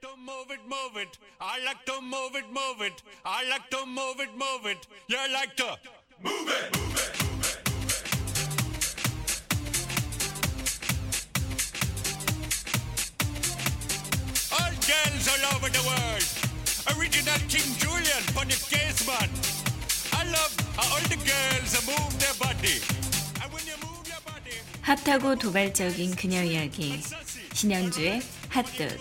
to move it, move it. I like to move it, move it. I like to move it, move it. You like to move it, move it. All girls all over the world. Original King Julian on the case man. I love how all the girls move their body. And when you move your body, 핫하고 도발적인 그녀 이야기 신현주의 핫뜨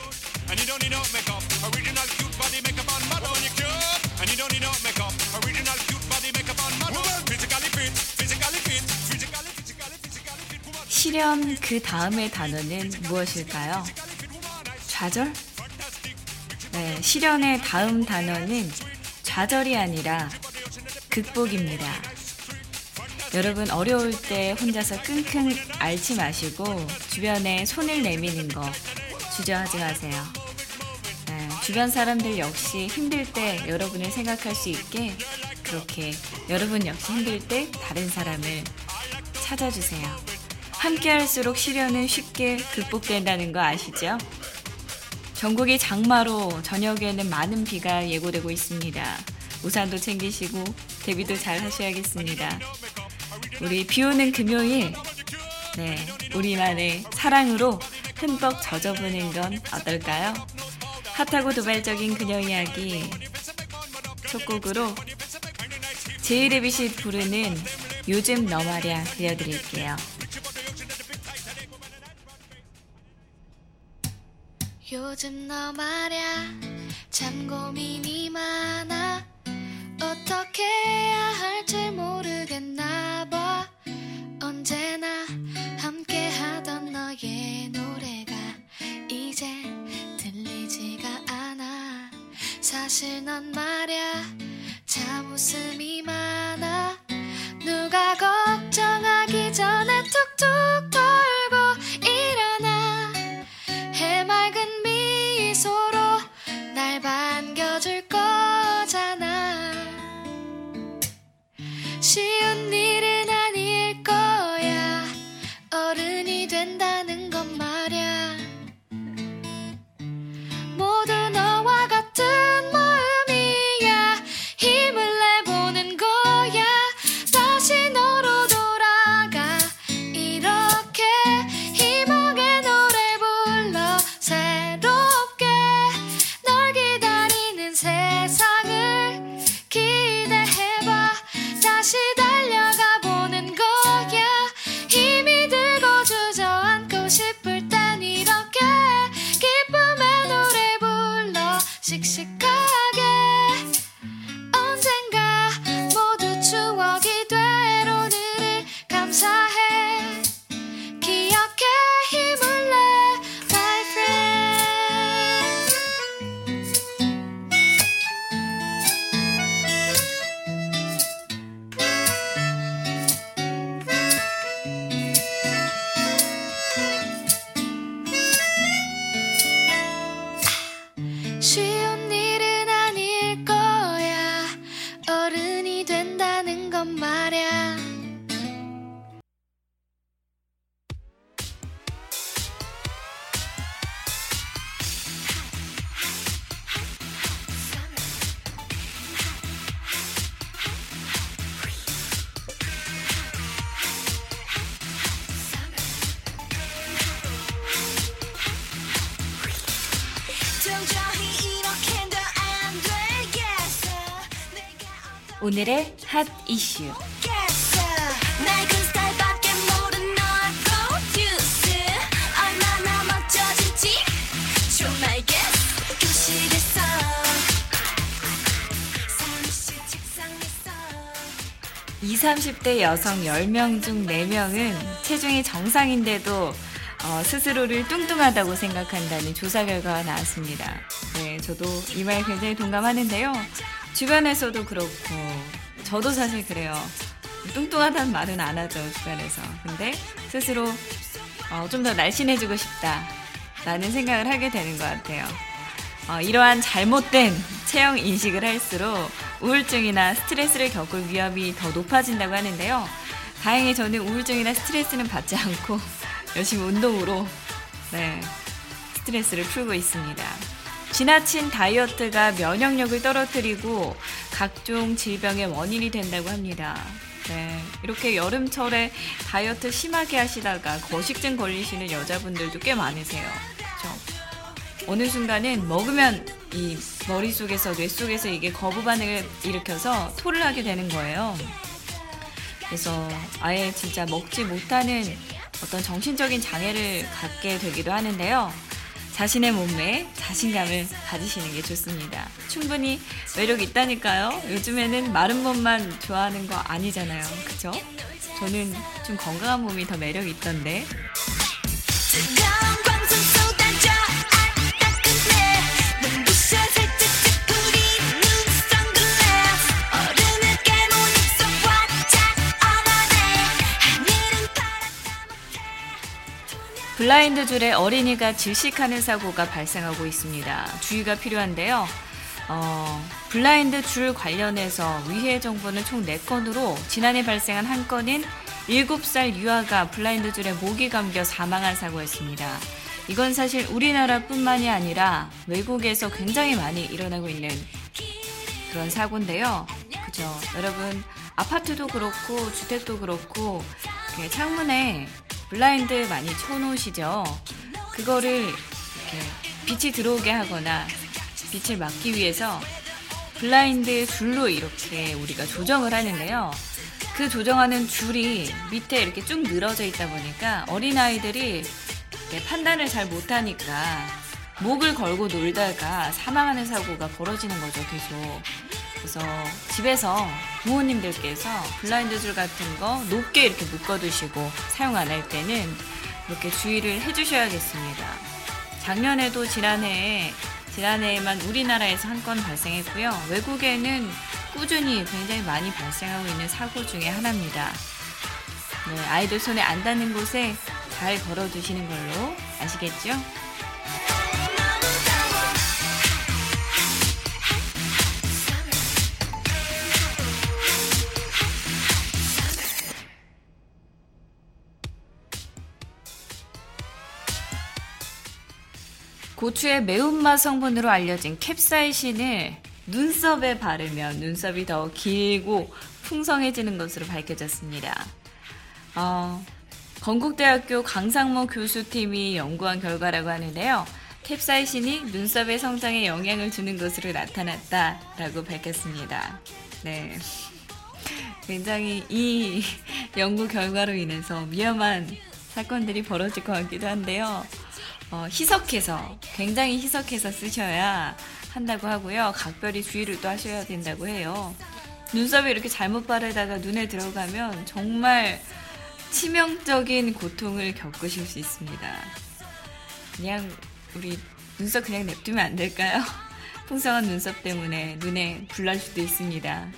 And you don't need no makeup. Original cute body makeup on mad on your cure. And you don't need no makeup. Original cute body makeup on mad on. Physically fit, physically fit, physically, physically, physically fit. 실현 그 다음의 단어는 무엇일까요? 좌절? 네, 실현의 다음 단어는 좌절이 아니라 극복입니다. 여러분 어려울 때 혼자서 끙끙 앓지 마시고 주변에 손을 내미는 거 주저하지 마세요. 네, 주변 사람들 역시 힘들 때 여러분을 생각할 수 있게 그렇게 여러분 역시 힘들 때 다른 사람을 찾아주세요. 함께 할수록 시련은 쉽게 극복된다는 거 아시죠? 전국이 장마로 저녁에는 많은 비가 예고되고 있습니다. 우산도 챙기시고 대비도 잘 하셔야겠습니다. 우리 비 오는 금요일, 네, 우리만의 사랑으로 흠뻑 젖어보는 건 어떨까요? 핫하고 도발적인 그녀 이야기. 첫 곡으로 제이레빗이 부르는 요즘 너 말야 들려드릴게요. 요즘 너 말야 참 고민이 많아. 어떻게 해야 할지 모르겠나 봐. 언제나 함께 하던 너의 노래가 이제 사실 넌 말야. 참 웃음이 많아. 누가 걱정하기 전에 툭툭 털 사무실 책상에서 20, 30대 여성 10명 중 4명은 체중이 정상인데도 어, 스스로를 뚱뚱하다고 생각한다는 조사 결과가 나왔습니다. 네, 저도 이 말 굉장히 동감하는데요. 주변에서도 그렇고, 저도 사실 그래요. 뚱뚱하다는 말은 안 하죠, 주변에서. 근데 스스로 어, 좀 더 날씬해지고 싶다. 라는 생각을 하게 되는 것 같아요. 어, 이러한 잘못된 체형 인식을 할수록 우울증이나 스트레스를 겪을 위험이 더 높아진다고 하는데요. 다행히 저는 우울증이나 스트레스는 받지 않고 열심히 운동으로 네, 스트레스를 풀고 있습니다. 지나친 다이어트가 면역력을 떨어뜨리고 각종 질병의 원인이 된다고 합니다. 네, 이렇게 여름철에 다이어트 심하게 하시다가 거식증 걸리시는 여자분들도 꽤 많으세요. 그렇죠? 어느 순간은 먹으면 이 머릿속에서 뇌 속에서 이게 거부 반응을 일으켜서 토를 하게 되는 거예요. 그래서 아예 진짜 먹지 못하는 어떤 정신적인 장애를 갖게 되기도 하는데요. 자신의 몸매에 자신감을 가지시는 게 좋습니다. 충분히 매력 있다니까요. 요즘에는 마른 몸만 좋아하는 거 아니잖아요. 그죠? 저는 좀 건강한 몸이 더 매력 있던데. 블라인드 줄에 어린이가 질식하는 사고가 발생하고 있습니다. 주의가 필요한데요. 어, 블라인드 줄 관련해서 위해 정보는 총 4건으로 지난해 발생한 한 건은 7살 유아가 블라인드 줄에 목이 감겨 사망한 사고였습니다. 이건 사실 우리나라뿐만이 아니라 외국에서 굉장히 많이 일어나고 있는 그런 사고인데요. 그죠? 여러분, 아파트도 그렇고, 주택도 그렇고, 창문에 블라인드 많이 쳐놓으시죠? 그거를 이렇게 빛이 들어오게 하거나, 빛을 막기 위해서 블라인드 줄로 이렇게 우리가 조정을 하는데요. 그 조정하는 줄이 밑에 이렇게 쭉 늘어져 있다 보니까 어린아이들이 판단을 잘 못하니까 목을 걸고 놀다가 사망하는 사고가 벌어지는 거죠, 계속. 그래서 집에서 부모님들께서 블라인드 줄 같은 거 높게 이렇게 묶어두시고 사용 안 할 때는 이렇게 주의를 해주셔야겠습니다. 작년에도 지난해에 지난해에만 우리나라에서 한 건 발생했고요. 외국에는 꾸준히 굉장히 많이 발생하고 있는 사고 중에 하나입니다. 네, 아이들 손에 안 닿는 곳에 잘 걸어두시는 걸로 아시겠죠? 고추의 매운맛 성분으로 알려진 캡사이신을 눈썹에 바르면 눈썹이 더 길고 풍성해지는 것으로 밝혀졌습니다. 어, 건국대학교 강상모 교수팀이 연구한 결과라고 하는데요. 캡사이신이 눈썹의 성장에 영향을 주는 것으로 나타났다라고 밝혔습니다. 네. 굉장히 이 연구 결과로 인해서 위험한 사건들이 벌어질 것 같기도 한데요. 어, 희석해서, 굉장히 희석해서 쓰셔야 한다고 하고요. 각별히 주의를 또 하셔야 된다고 해요. 눈썹에 이렇게 잘못 바르다가 눈에 들어가면 정말 치명적인 고통을 겪으실 수 있습니다. 그냥 우리 눈썹 그냥 냅두면 안 될까요? 풍성한 눈썹 때문에 눈에 불날 수도 있습니다.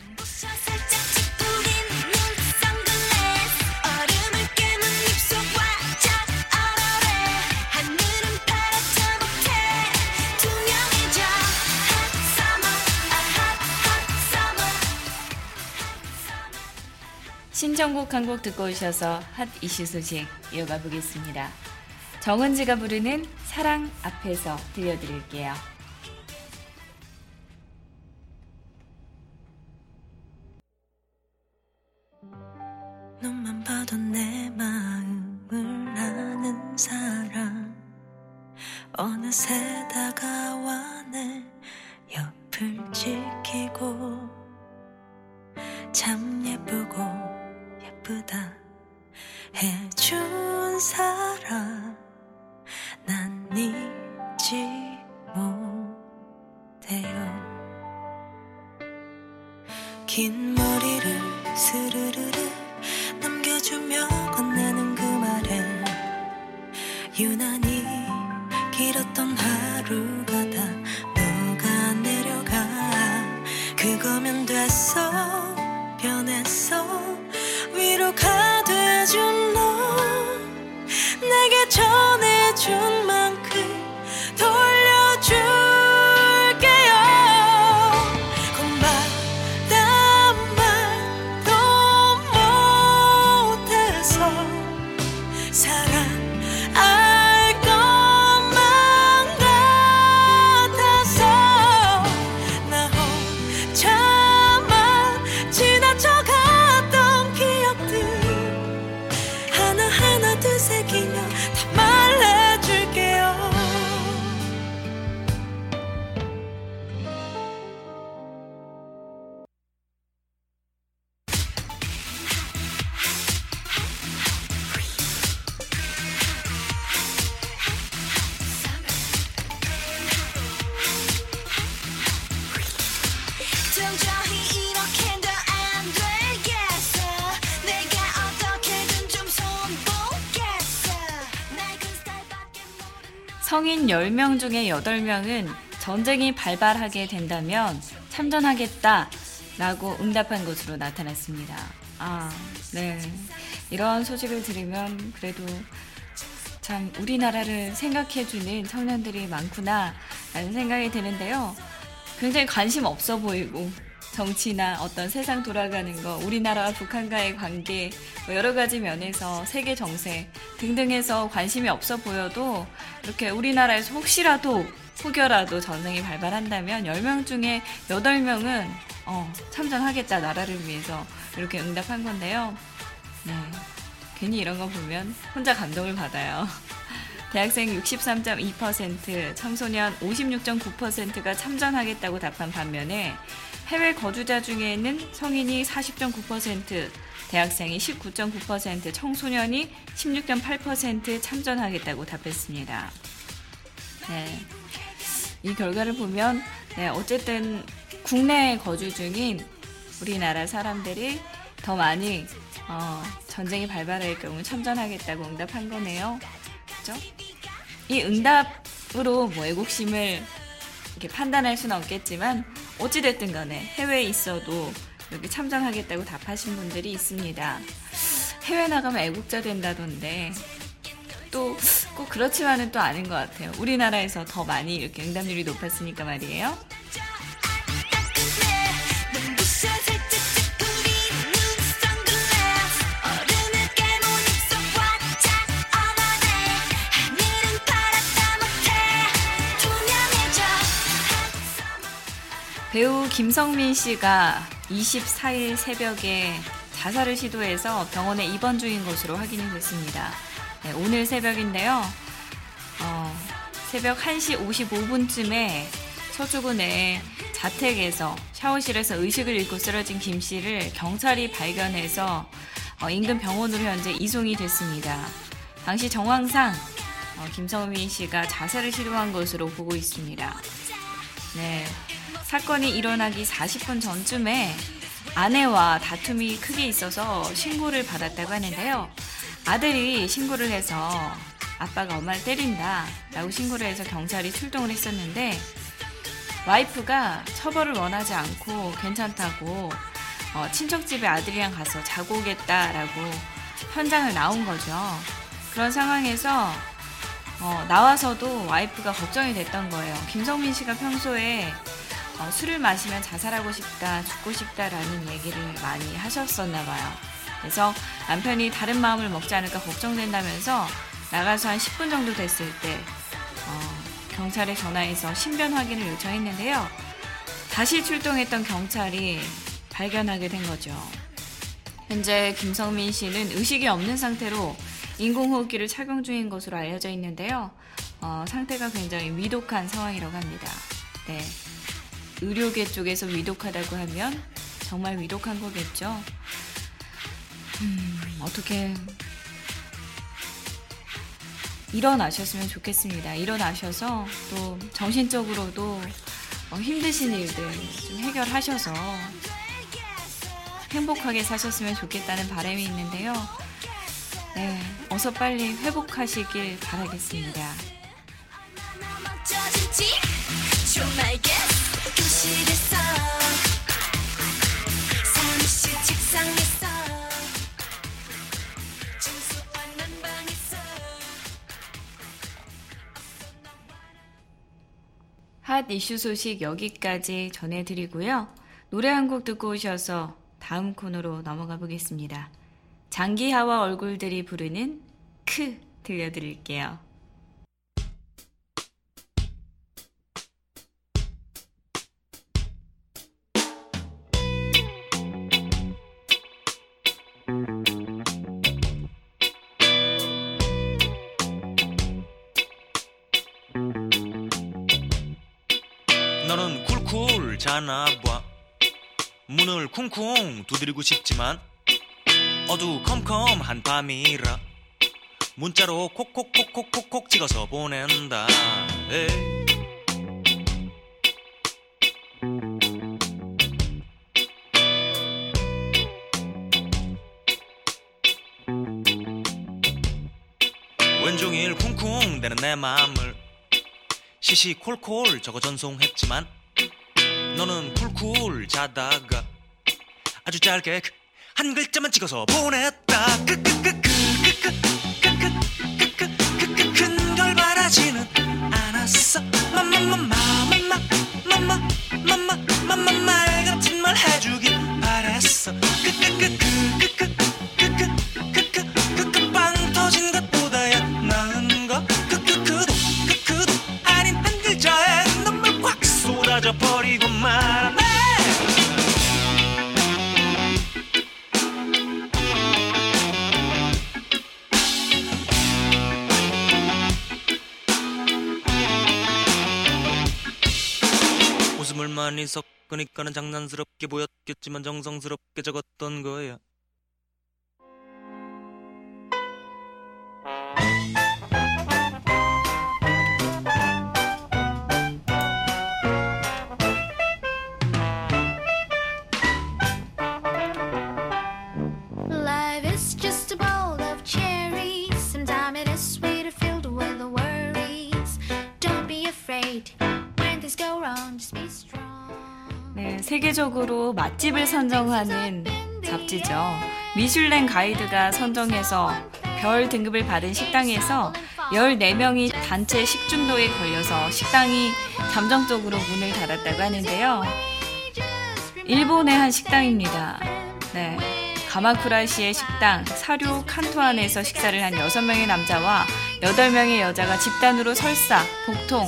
신청곡 한 곡 듣고 오셔서 핫 이슈 소식 이어가 보겠습니다. 정은지가 부르는 사랑 앞에서 들려드릴게요. 눈만 봐도 내 마음을 아는 사람 어느새 다가와 내 옆을 지키고 참 예쁘고 예쁘다 해준 사람 성인 10명 중에 8명은 전쟁이 발발하게 된다면 참전하겠다 라고 응답한 것으로 나타났습니다. 아, 네. 이런 소식을 들으면 그래도 참 우리나라를 생각해주는 청년들이 많구나 라는 생각이 드는데요. 굉장히 관심 없어 보이고 정치나 어떤 세상 돌아가는 거, 우리나라와 북한과의 관계, 뭐 여러 가지 면에서 세계 정세 등등해서 관심이 없어 보여도 이렇게 우리나라에서 혹시라도 혹여라도 전쟁이 발발한다면 10명 중에 8명은 어, 참전하겠다 나라를 위해서 이렇게 응답한 건데요. 네. 괜히 이런 거 보면 혼자 감동을 받아요. 대학생 63.2%, 청소년 56.9%가 참전하겠다고 답한 반면에 해외 거주자 중에는 성인이 40.9%, 대학생이 19.9%, 청소년이 16.8% 참전하겠다고 답했습니다. 네. 이 결과를 보면 네, 어쨌든 국내에 거주 중인 우리나라 사람들이 더 많이 어, 전쟁이 발발할 경우 참전하겠다고 응답한 거네요. 그죠? 이 응답으로 뭐 애국심을 이렇게 판단할 수는 없겠지만 어찌됐든 간에 해외에 있어도 이렇게 참전하겠다고 답하신 분들이 있습니다. 해외 나가면 애국자 된다던데 또 꼭 그렇지만은 또 아닌 것 같아요. 우리나라에서 더 많이 이렇게 응답률이 높았으니까 말이에요. 배우 김성민 씨가 24일 새벽에 자살을 시도해서 병원에 입원 중인 것으로 확인이 됐습니다. 네, 오늘 새벽인데요. 어, 새벽 1시 55분쯤에 서초구내 자택에서 샤워실에서 의식을 잃고 쓰러진 김 씨를 경찰이 발견해서 어, 인근 병원으로 현재 이송이 됐습니다. 당시 정황상 어, 김성민 씨가 자살을 시도한 것으로 보고 있습니다. 네. 사건이 일어나기 40분 전쯤에 아내와 다툼이 크게 있어서 신고를 받았다고 하는데요. 아들이 신고를 해서 아빠가 엄마를 때린다 라고 신고를 해서 경찰이 출동을 했었는데 와이프가 처벌을 원하지 않고 괜찮다고 어, 친척집에 아들이랑 가서 자고 오겠다라고 현장을 나온 거죠. 그런 상황에서 어, 나와서도 와이프가 걱정이 됐던 거예요. 김성민 씨가 평소에 어, 술을 마시면 자살하고 싶다, 죽고 싶다라는 얘기를 많이 하셨었나 봐요. 그래서 남편이 다른 마음을 먹지 않을까 걱정된다면서 나가서 한 10분 정도 됐을 때 어, 경찰에 전화해서 신변 확인을 요청했는데요. 다시 출동했던 경찰이 발견하게 된 거죠. 현재 김성민 씨는 의식이 없는 상태로 인공호흡기를 착용 중인 것으로 알려져 있는데요. 어, 상태가 굉장히 위독한 상황이라고 합니다. 네. 의료계 쪽에서 위독하다고 하면 정말 위독한 거겠죠. 음, 어떻게 일어나셨으면 좋겠습니다. 일어나셔서 또 정신적으로도 어, 힘드신 일들 좀 해결하셔서 행복하게 사셨으면 좋겠다는 바람이 있는데요. 네, 어서 빨리 회복하시길 바라겠습니다. 핫 이슈 소식 여기까지 전해드리고요. 노래 한 곡 듣고 오셔서 다음 코너로 넘어가 보겠습니다. 장기하와 얼굴들이 부르는 크 들려드릴게요. 쿨쿨 자나봐 문을 쿵쿵 두드리고 싶지만 어두컴컴한 밤이라 문자로 콕콕콕콕콕콕 찍어서 보낸다 에이. 왼종일 쿵쿵대는 내 맘을 시시콜콜 적어 전송했지만 너는 쿨쿨 자다가 아주 짧게 그한 글자만 찍어서 보냈다 큰걸 바라지는 않았어 마마마마마마마마마마말 같은 말 해주길 바랬어 그그그그그그그 그니까는 장난스럽게 보였겠지만 정성스럽게 적었던 거야. when 네, 세계적으로 맛집을 선정하는 잡지죠. 미슐랭 가이드가 선정해서 별 등급을 받은 식당에서 14명이 단체 식중독에 걸려서 식당이 잠정적으로 문을 닫았다고 하는데요. 일본의 한 식당입니다. 네. 가마쿠라시의 식당 사료 칸토안에서 식사를 한 6명의 남자와 8명의 여자가 집단으로 설사, 복통,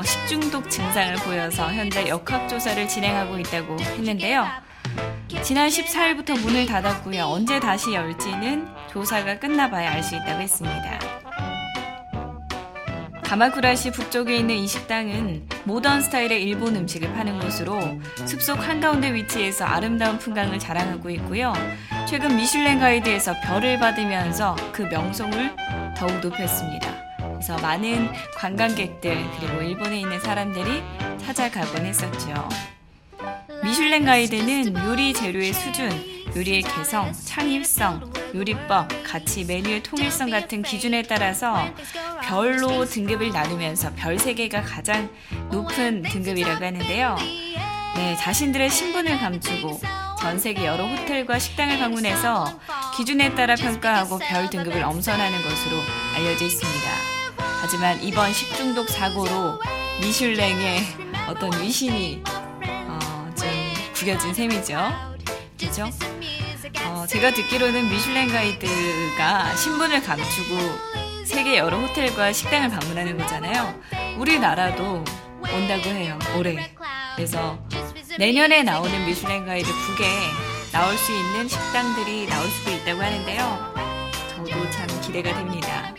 어, 식중독 증상을 보여서 현재 역학조사를 진행하고 있다고 했는데요. 지난 14일부터 문을 닫았고요. 언제 다시 열지는 조사가 끝나봐야 알 수 있다고 했습니다. 가마쿠라시 북쪽에 있는 이 식당은 모던 스타일의 일본 음식을 파는 곳으로 숲속 한가운데 위치해서 아름다운 풍광을 자랑하고 있고요. 최근 미슐랭 가이드에서 별을 받으면서 그 명성을 더욱 높였습니다. 그래서 많은 관광객들 그리고 일본에 있는 사람들이 찾아가곤 했었죠. 미슐랭 가이드는 요리 재료의 수준, 요리의 개성, 창의성, 요리법, 가치, 메뉴의 통일성 같은 기준에 따라서 별로 등급을 나누면서 별 3개가 가장 높은 등급이라고 하는데요. 네, 자신들의 신분을 감추고 전 세계 여러 호텔과 식당을 방문해서 기준에 따라 평가하고 별 등급을 엄선하는 것으로 알려져 있습니다. 하지만 이번 식중독 사고로 미슐랭의 어떤 위신이 어, 좀 구겨진 셈이죠. 그죠? 어, 제가 듣기로는 미슐랭 가이드가 신분을 감추고 세계 여러 호텔과 식당을 방문하는 거잖아요. 우리나라도 온다고 해요. 올해. 그래서 내년에 나오는 미슐랭 가이드 북에 나올 수 있는 식당들이 나올 수도 있다고 하는데요. 저도 참 기대가 됩니다.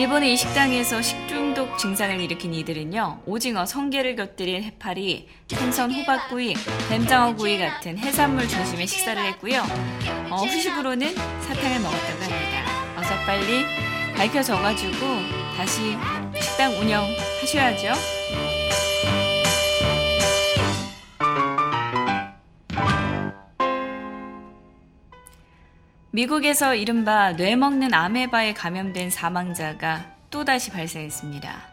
일본의 이 식당에서 식중독 증상을 일으킨 이들은요, 오징어, 성게를 곁들인 해파리, 생선, 호박구이, 뱀장어구이 같은 해산물 중심의 식사를 했고요. 어, 후식으로는 사탕을 먹었다고 합니다. 어서 빨리 밝혀 져가지고 다시 식당 운영하셔야죠. 미국에서 이른바 뇌 먹는 아메바에 감염된 사망자가 또다시 발생했습니다.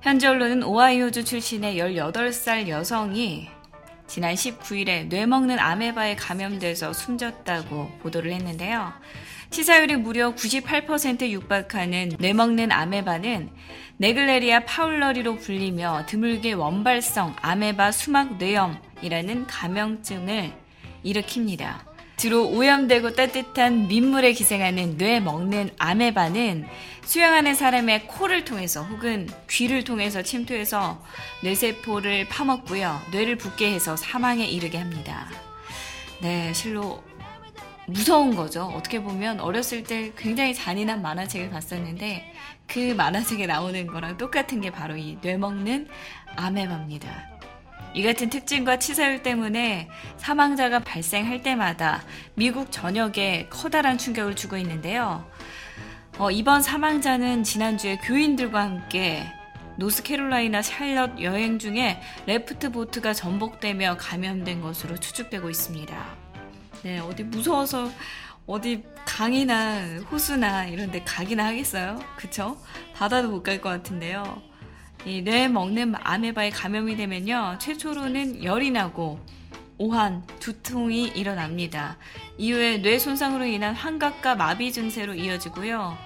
현지 언론은 오하이오주 출신의 18살 여성이 지난 19일에 뇌 먹는 아메바에 감염돼서 숨졌다고 보도를 했는데요. 치사율이 무려 98% 육박하는 뇌 먹는 아메바는 네글레리아 파울러리로 불리며 드물게 원발성 아메바 수막 뇌염이라는 감염증을 일으킵니다. 주로 오염되고 따뜻한 민물에 기생하는 뇌 먹는 아메바는 수영하는 사람의 코를 통해서 혹은 귀를 통해서 침투해서 뇌세포를 파먹고요. 뇌를 붓게 해서 사망에 이르게 합니다. 네, 실로 무서운 거죠. 어떻게 보면 어렸을 때 굉장히 잔인한 만화책을 봤었는데 그 만화책에 나오는 거랑 똑같은 게 바로 이 뇌 먹는 아메바입니다. 이 같은 특징과 치사율 때문에 사망자가 발생할 때마다 미국 전역에 커다란 충격을 주고 있는데요. 어, 이번 사망자는 지난주에 교인들과 함께 노스캐롤라이나 샬럿 여행 중에 레프트 보트가 전복되며 감염된 것으로 추측되고 있습니다. 네, 어디 무서워서 어디 강이나 호수나 이런 데 가기나 하겠어요? 그쵸? 바다도 못 갈 것 같은데요. 이 뇌 먹는 아메바에 감염이 되면요. 최초로는 열이 나고 오한, 두통이 일어납니다. 이후에 뇌 손상으로 인한 환각과 마비 증세로 이어지고요.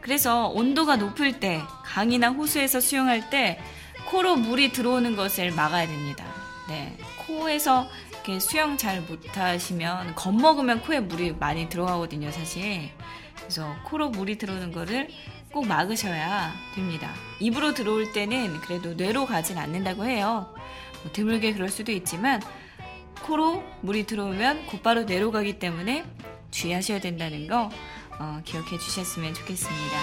그래서 온도가 높을 때, 강이나 호수에서 수영할 때 코로 물이 들어오는 것을 막아야 됩니다. 네. 코에서 이렇게 수영 잘 못하시면 겁먹으면 코에 물이 많이 들어가거든요, 사실. 그래서 코로 물이 들어오는 거를 꼭 막으셔야 됩니다. 입으로 들어올 때는 그래도 뇌로 가진 않는다고 해요. 뭐 드물게 그럴 수도 있지만 코로 물이 들어오면 곧바로 뇌로 가기 때문에 주의하셔야 된다는 거 어, 기억해 주셨으면 좋겠습니다.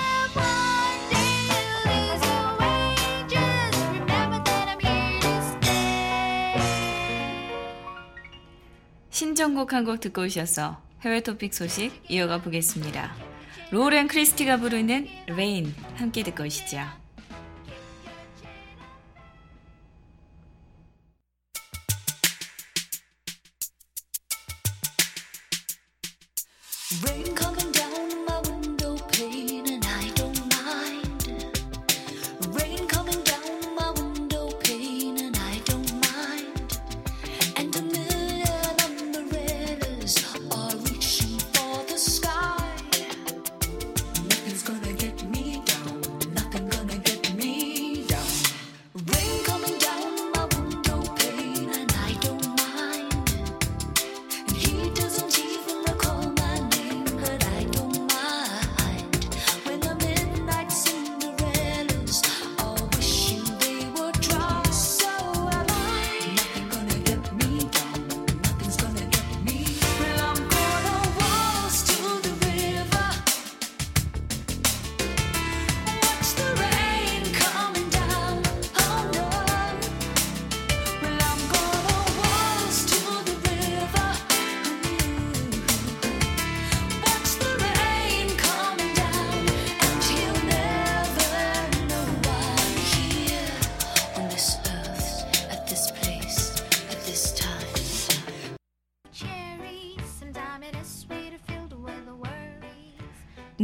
신청곡 한 곡 듣고 오셔서 해외 토픽 소식 이어가 보겠습니다. 로렌 크리스티가 부르는 Rain 함께 듣고 오시죠. Rain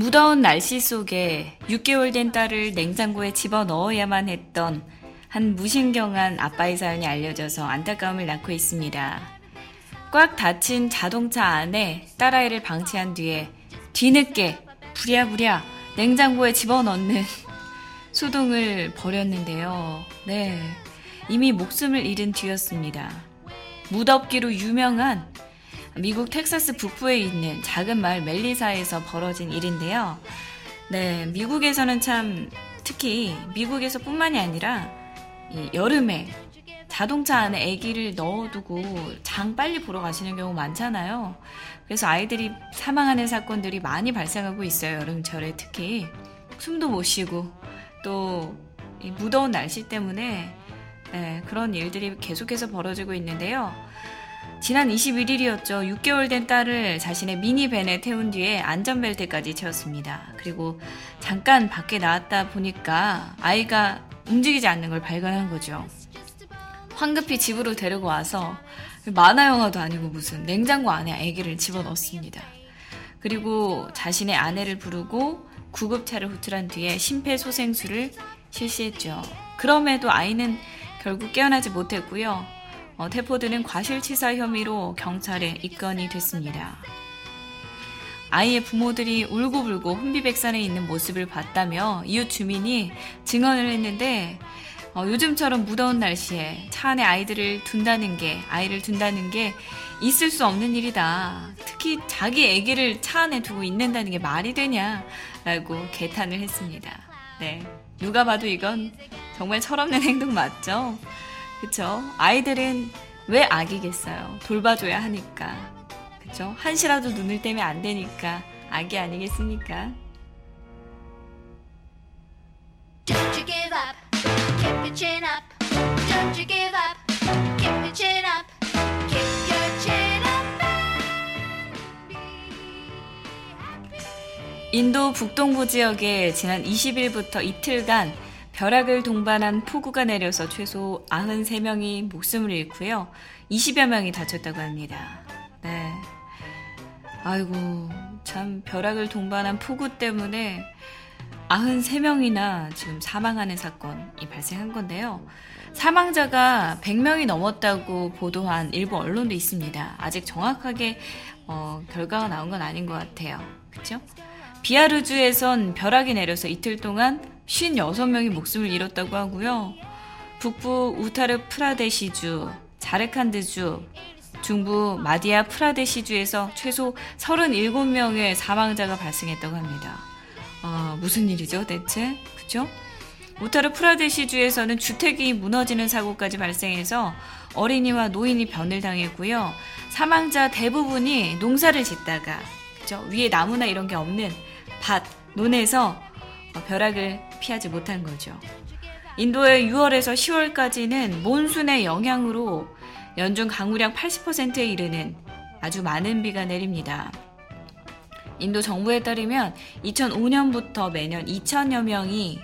무더운 날씨 속에 6개월 된 딸을 냉장고에 집어 넣어야만 했던 한 무신경한 아빠의 사연이 알려져서 안타까움을 낳고 있습니다. 꽉 닫힌 자동차 안에 딸아이를 방치한 뒤에 뒤늦게 부랴부랴 냉장고에 집어넣는 소동을 벌였는데요. 네. 이미 목숨을 잃은 뒤였습니다. 무덥기로 유명한 미국 텍사스 북부에 있는 작은 마을 멜리사에서 벌어진 일인데요. 네, 미국에서는 참 특히 미국에서뿐만이 아니라 이 여름에 자동차 안에 아기를 넣어두고 장 빨리 보러 가시는 경우 많잖아요. 그래서 아이들이 사망하는 사건들이 많이 발생하고 있어요. 여름철에 특히 숨도 못 쉬고 또이 무더운 날씨 때문에 네, 그런 일들이 계속해서 벌어지고 있는데요. 지난 21일이었죠. 6개월 된 딸을 자신의 미니밴에 태운 뒤에 안전벨트까지 채웠습니다. 그리고 잠깐 밖에 나왔다 보니까 아이가 움직이지 않는 걸 발견한 거죠. 황급히 집으로 데리고 와서 만화 영화도 아니고 무슨 냉장고 안에 아기를 집어넣습니다. 그리고 자신의 아내를 부르고 구급차를 호출한 뒤에 심폐소생술을 실시했죠. 그럼에도 아이는 결국 깨어나지 못했고요. 어, 테포드는 과실치사 혐의로 경찰에 입건이 됐습니다. 아이의 부모들이 울고불고 혼비백산에 있는 모습을 봤다며 이웃 주민이 증언을 했는데 어, 요즘처럼 무더운 날씨에 차 안에 아이들을 둔다는 게 아이를 둔다는 게 있을 수 없는 일이다. 특히 자기 아기를 차 안에 두고 있는다는 게 말이 되냐라고 개탄을 했습니다. 네, 누가 봐도 이건 정말 철없는 행동 맞죠? 그쵸? 아이들은 왜 아기겠어요? 돌봐줘야 하니까. 그쵸? 한시라도 눈을 떼면 안 되니까 아기 아니겠습니까? 인도 북동부 지역에 지난 20일부터 이틀간 벼락을 동반한 폭우가 내려서 최소 93명이 목숨을 잃고요. 20여 명이 다쳤다고 합니다. 네. 아이고, 참 벼락을 동반한 폭우 때문에 93명이나 지금 사망하는 사건이 발생한 건데요. 사망자가 100명이 넘었다고 보도한 일부 언론도 있습니다. 아직 정확하게 어, 결과가 나온 건 아닌 것 같아요. 그쵸? 비아르주에선 벼락이 내려서 이틀 동안 56명이 목숨을 잃었다고 하고요. 북부 우타르 프라데시주, 자르칸드주, 중부 마디아 프라데시주에서 최소 37명의 사망자가 발생했다고 합니다. 아, 무슨 일이죠, 대체? 그죠? 우타르 프라데시주에서는 주택이 무너지는 사고까지 발생해서 어린이와 노인이 변을 당했고요. 사망자 대부분이 농사를 짓다가 그죠? 위에 나무나 이런 게 없는 밭, 논에서 어, 벼락을 피하지 못한 거죠. 인도의 6월에서 10월까지는 몬순의 영향으로 연중 강우량 80%에 이르는 아주 많은 비가 내립니다. 인도 정부에 따르면 2005년부터 매년 2천여 명이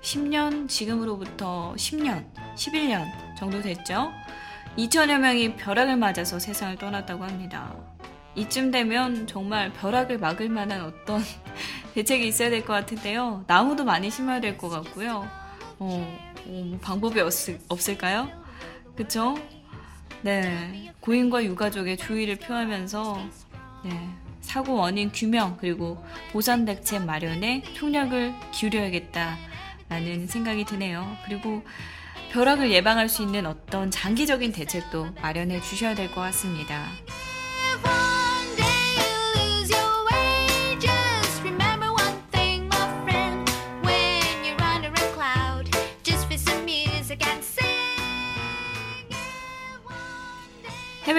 10년 지금으로부터 10년, 11년 정도 됐죠. 2천여 명이 벼락을 맞아서 세상을 떠났다고 합니다. 이쯤 되면 정말 벼락을 막을 만한 어떤 대책이 있어야 될 것 같은데요. 나무도 많이 심어야 될 것 같고요. 어, 어, 뭐 방법이 없을, 없을 까요? 그쵸? 네. 고인과 유가족의 주의를 표하면서, 네. 사고 원인 규명, 그리고 보상 대책 마련에 총력을 기울여야겠다라는 생각이 드네요. 그리고 벼락을 예방할 수 있는 어떤 장기적인 대책도 마련해 주셔야 될 것 같습니다.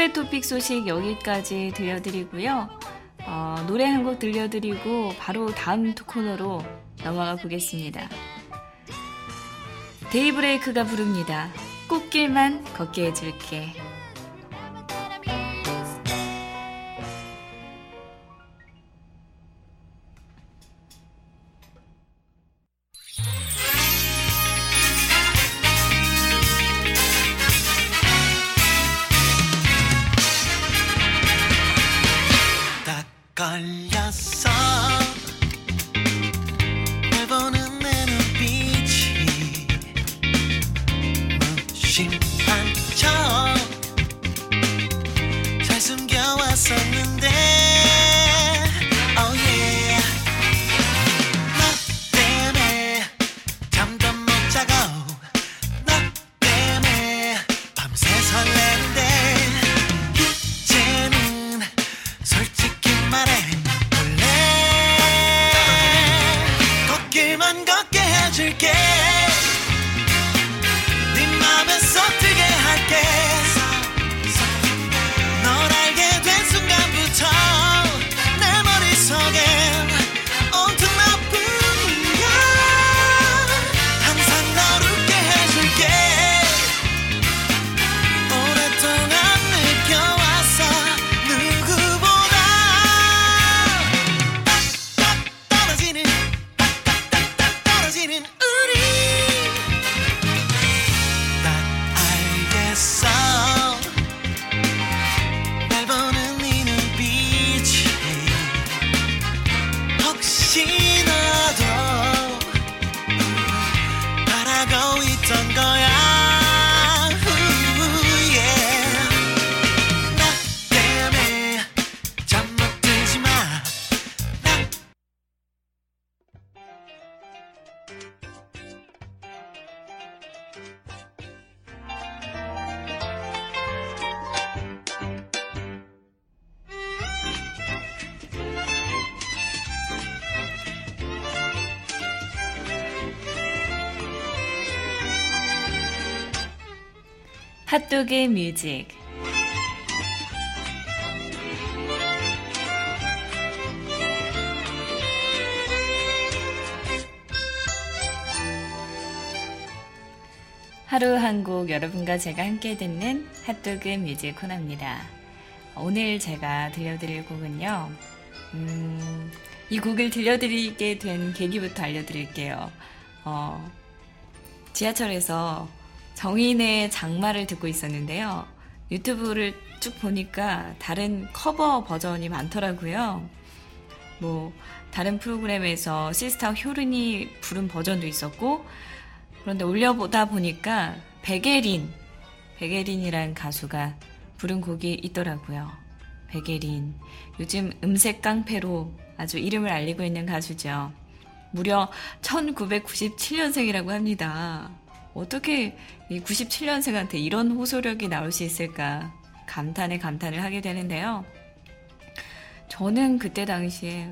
해외 토픽 소식 여기까지 들려드리고요. 어, 노래 한 곡 들려드리고 바로 다음 코너로 넘어가 보겠습니다. 데이브레이크가 부릅니다. 꽃길만 걷게 해줄게. 핫도그 뮤직 하루 한 곡 여러분과 제가 함께 듣는 핫도그 뮤직 코너입니다. 오늘 제가 들려드릴 곡은요. 음, 이 곡을 들려드리게 된 계기부터 알려드릴게요. 어, 지하철에서 정인의 장마를 듣고 있었는데요. 유튜브를 쭉 보니까 다른 커버 버전이 많더라고요. 뭐 다른 프로그램에서 시스타 효린이 부른 버전도 있었고 그런데 올려보다 보니까 백예린 백예린이란 가수가 부른 곡이 있더라고요. 백예린 요즘 음색 깡패로 아주 이름을 알리고 있는 가수죠. 무려 1997년생이라고 합니다. 어떻게 이 97년생한테 이런 호소력이 나올 수 있을까 감탄에 감탄을 하게 되는데요. 저는 그때 당시에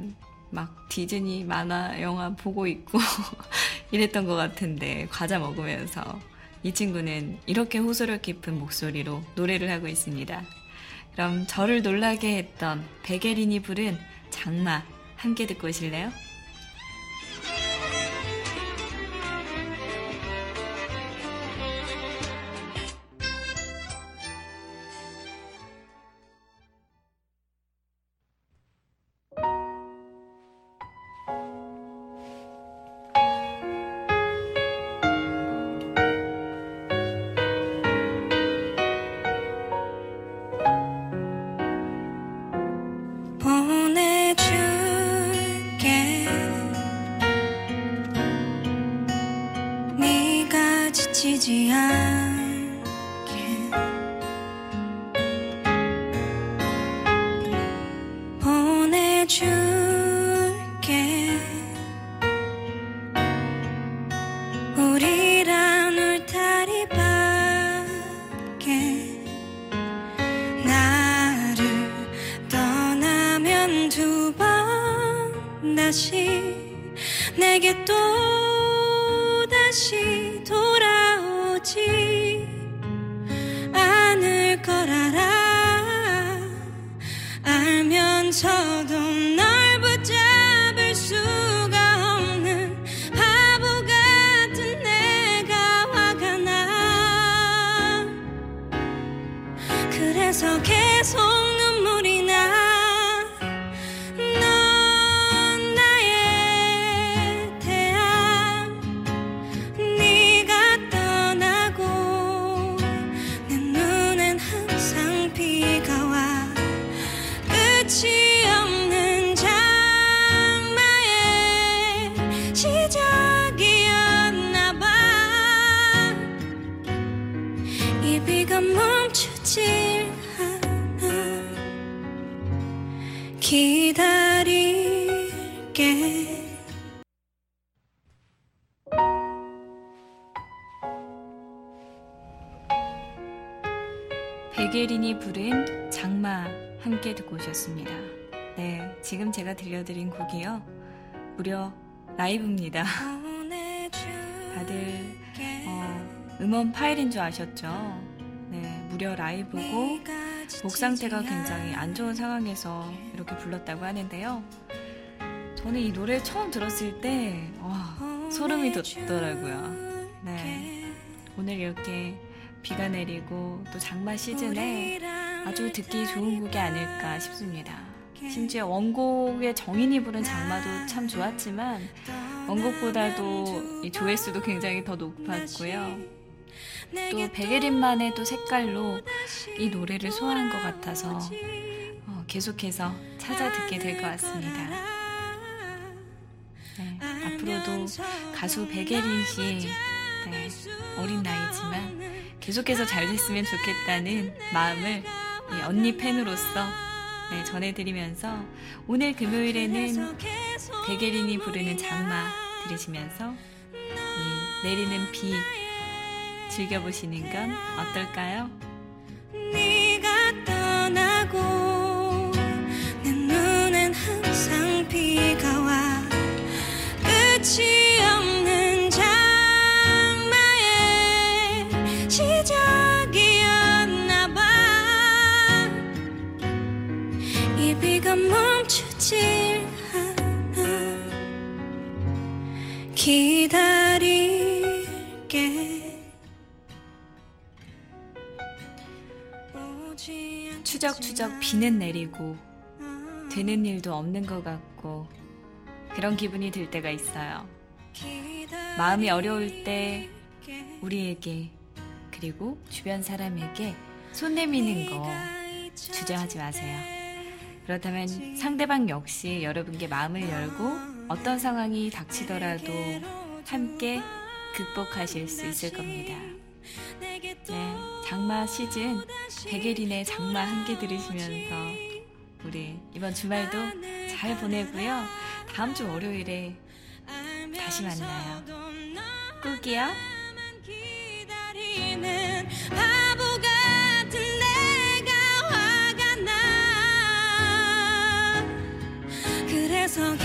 막 디즈니 만화 영화 보고 있고 이랬던 것 같은데 과자 먹으면서 이 친구는 이렇게 호소력 깊은 목소리로 노래를 하고 있습니다. 그럼 저를 놀라게 했던 백예린이 부른 장마 함께 듣고 오실래요? 기다릴게 백예린이 부른 장마 함께 듣고 오셨습니다. 네, 지금 제가 들려드린 곡이요. 무려 라이브입니다. 다들 어, 음원 파일인 줄 아셨죠? 네, 무려 라이브고 목 상태가 굉장히 안 좋은 상황에서 이렇게 불렀다고 하는데요. 저는 이 노래 처음 들었을 때 와, 소름이 돋더라고요. 네, 오늘 이렇게 비가 내리고 또 장마 시즌에 아주 듣기 좋은 곡이 아닐까 싶습니다. 심지어 원곡의 정인이 부른 장마도 참 좋았지만 원곡보다도 이 조회수도 굉장히 더 높았고요. 또 백예린만의 또 색깔로 이 노래를 소화한 것 같아서 어, 계속해서 찾아 듣게 될 것 같습니다. 네, 앞으로도 가수 백예린 씨 네, 어린 나이지만 계속해서 잘 됐으면 좋겠다는 마음을 이 언니 팬으로서 네, 전해드리면서 오늘 금요일에는 백예린이 부르는 장마 들으시면서 이 내리는 비 즐겨보시는 건 어떨까요? 추적추적 비는 내리고 되는 일도 없는 것 같고 그런 기분이 들 때가 있어요. 마음이 어려울 때 우리에게 그리고 주변 사람에게 손 내미는 거 주저하지 마세요. 그렇다면 상대방 역시 여러분께 마음을 열고 어떤 상황이 닥치더라도 함께 극복하실 수 있을 겁니다. 네, 장마 시즌 백예린의 장마 함께 들으시면서 우리 이번 주말도 잘 보내고요. 다음 주 월요일에 다시 만나요. 꿀기야. 나 그래서